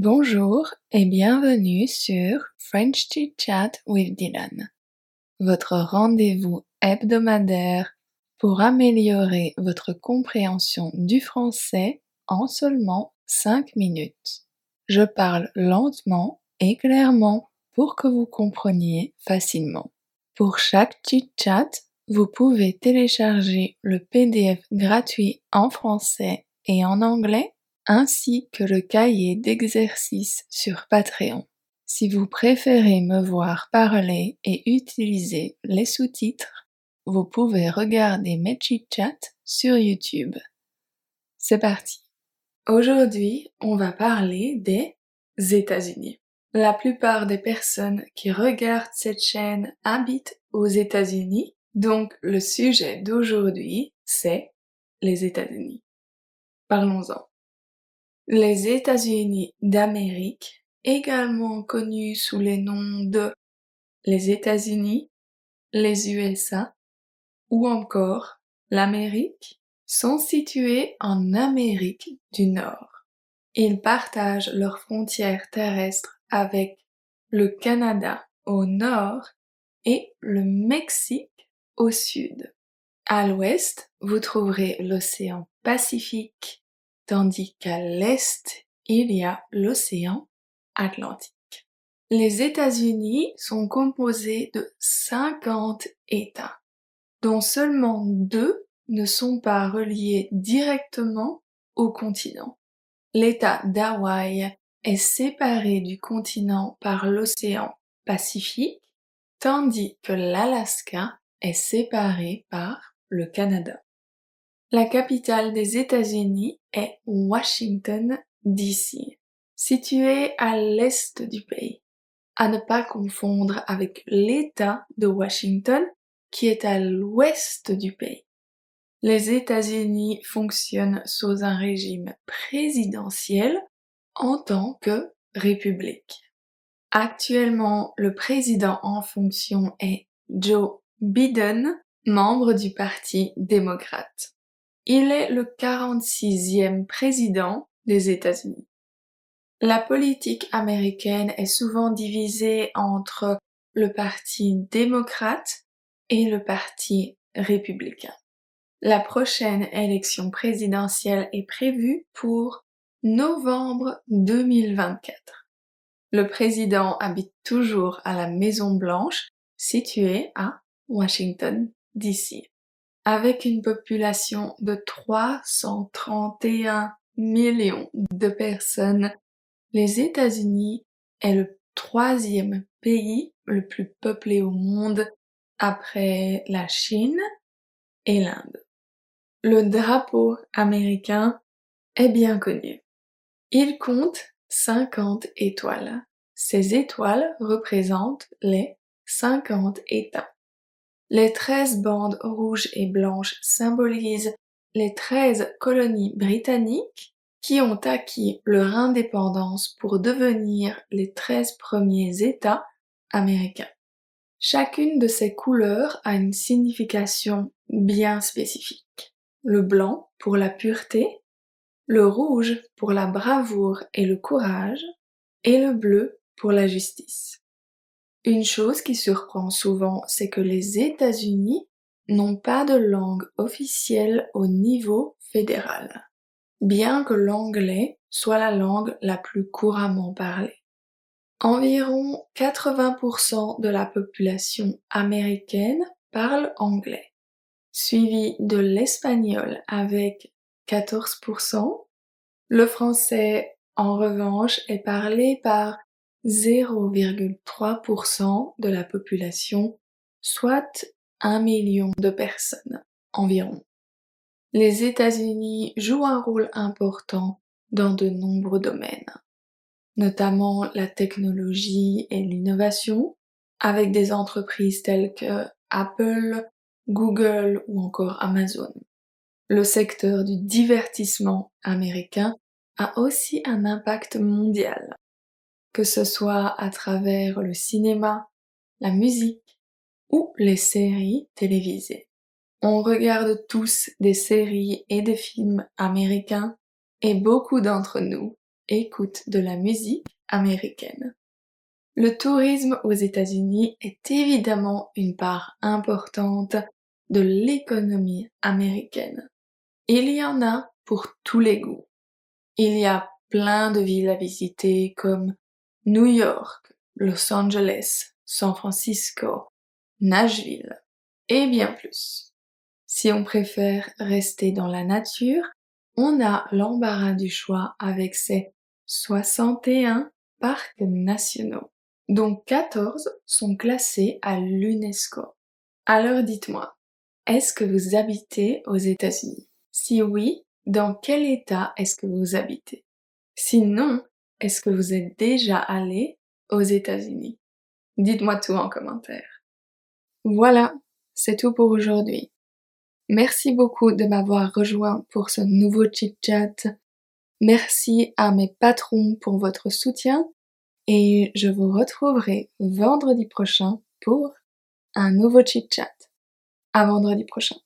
Bonjour et bienvenue sur French Chit Chat with Dylan, votre rendez-vous hebdomadaire pour améliorer votre compréhension du français en seulement 5 minutes. Je parle lentement et clairement pour que vous compreniez facilement. Pour chaque chit chat, vous pouvez télécharger le PDF gratuit en français et en anglais ainsi que le cahier d'exercices sur Patreon. Si vous préférez me voir parler et utiliser les sous-titres, vous pouvez regarder mes chit-chats sur YouTube. C'est parti. Aujourd'hui, on va parler des États-Unis. La plupart des personnes qui regardent cette chaîne habitent aux États-Unis, donc le sujet d'aujourd'hui, c'est les États-Unis. Parlons-en. Les États-Unis d'Amérique, également connus sous les noms de les États-Unis, les USA ou encore l'Amérique, sont situés en Amérique du Nord. Ils partagent leurs frontières terrestres avec le Canada au nord et le Mexique au sud. À l'ouest, vous trouverez l'océan Pacifique tandis qu'à l'est, il y a l'océan Atlantique. Les États-Unis sont composés de 50 États, dont seulement deux ne sont pas reliés directement au continent. L'État d'Hawaï est séparé du continent par l'océan Pacifique, tandis que l'Alaska est séparé par le Canada. La capitale des États-Unis est Washington, D.C., située à l'est du pays. À ne pas confondre avec l'État de Washington, qui est à l'ouest du pays. Les États-Unis fonctionnent sous un régime présidentiel en tant que république. Actuellement, le président en fonction est Joe Biden, membre du Parti démocrate. Il est le 46e président des États-Unis. La politique américaine est souvent divisée entre le Parti démocrate et le Parti républicain. La prochaine élection présidentielle est prévue pour novembre 2024. Le président habite toujours à la Maison Blanche, située à Washington, D.C avec une population de 331 millions de personnes, les États-Unis est le troisième pays le plus peuplé au monde après la Chine et l'Inde. Le drapeau américain est bien connu. Il compte 50 étoiles. Ces étoiles représentent les 50 États. Les treize bandes rouges et blanches symbolisent les treize colonies britanniques qui ont acquis leur indépendance pour devenir les treize premiers États américains. Chacune de ces couleurs a une signification bien spécifique. Le blanc pour la pureté, le rouge pour la bravoure et le courage, et le bleu pour la justice. Une chose qui surprend souvent, c'est que les États-Unis n'ont pas de langue officielle au niveau fédéral, bien que l'anglais soit la langue la plus couramment parlée. Environ 80% de la population américaine parle anglais, suivi de l'espagnol avec 14%. Le français, en revanche, est parlé par 0,3% de la population, soit un million de personnes environ. Les États-Unis jouent un rôle important dans de nombreux domaines, notamment la technologie et l'innovation, avec des entreprises telles que Apple, Google ou encore Amazon. Le secteur du divertissement américain a aussi un impact mondial que ce soit à travers le cinéma, la musique ou les séries télévisées. On regarde tous des séries et des films américains et beaucoup d'entre nous écoutent de la musique américaine. Le tourisme aux États-Unis est évidemment une part importante de l'économie américaine. Il y en a pour tous les goûts. Il y a plein de villes à visiter comme New York, Los Angeles, San Francisco, Nashville et bien plus. Si on préfère rester dans la nature, on a l'embarras du choix avec ses 61 parcs nationaux, dont 14 sont classés à l'UNESCO. Alors dites-moi, est-ce que vous habitez aux États-Unis? Si oui, dans quel État est-ce que vous habitez? Sinon, est-ce que vous êtes déjà allé aux États-Unis? Dites-moi tout en commentaire. Voilà, c'est tout pour aujourd'hui. Merci beaucoup de m'avoir rejoint pour ce nouveau chit-chat. Merci à mes patrons pour votre soutien et je vous retrouverai vendredi prochain pour un nouveau chit-chat. À vendredi prochain.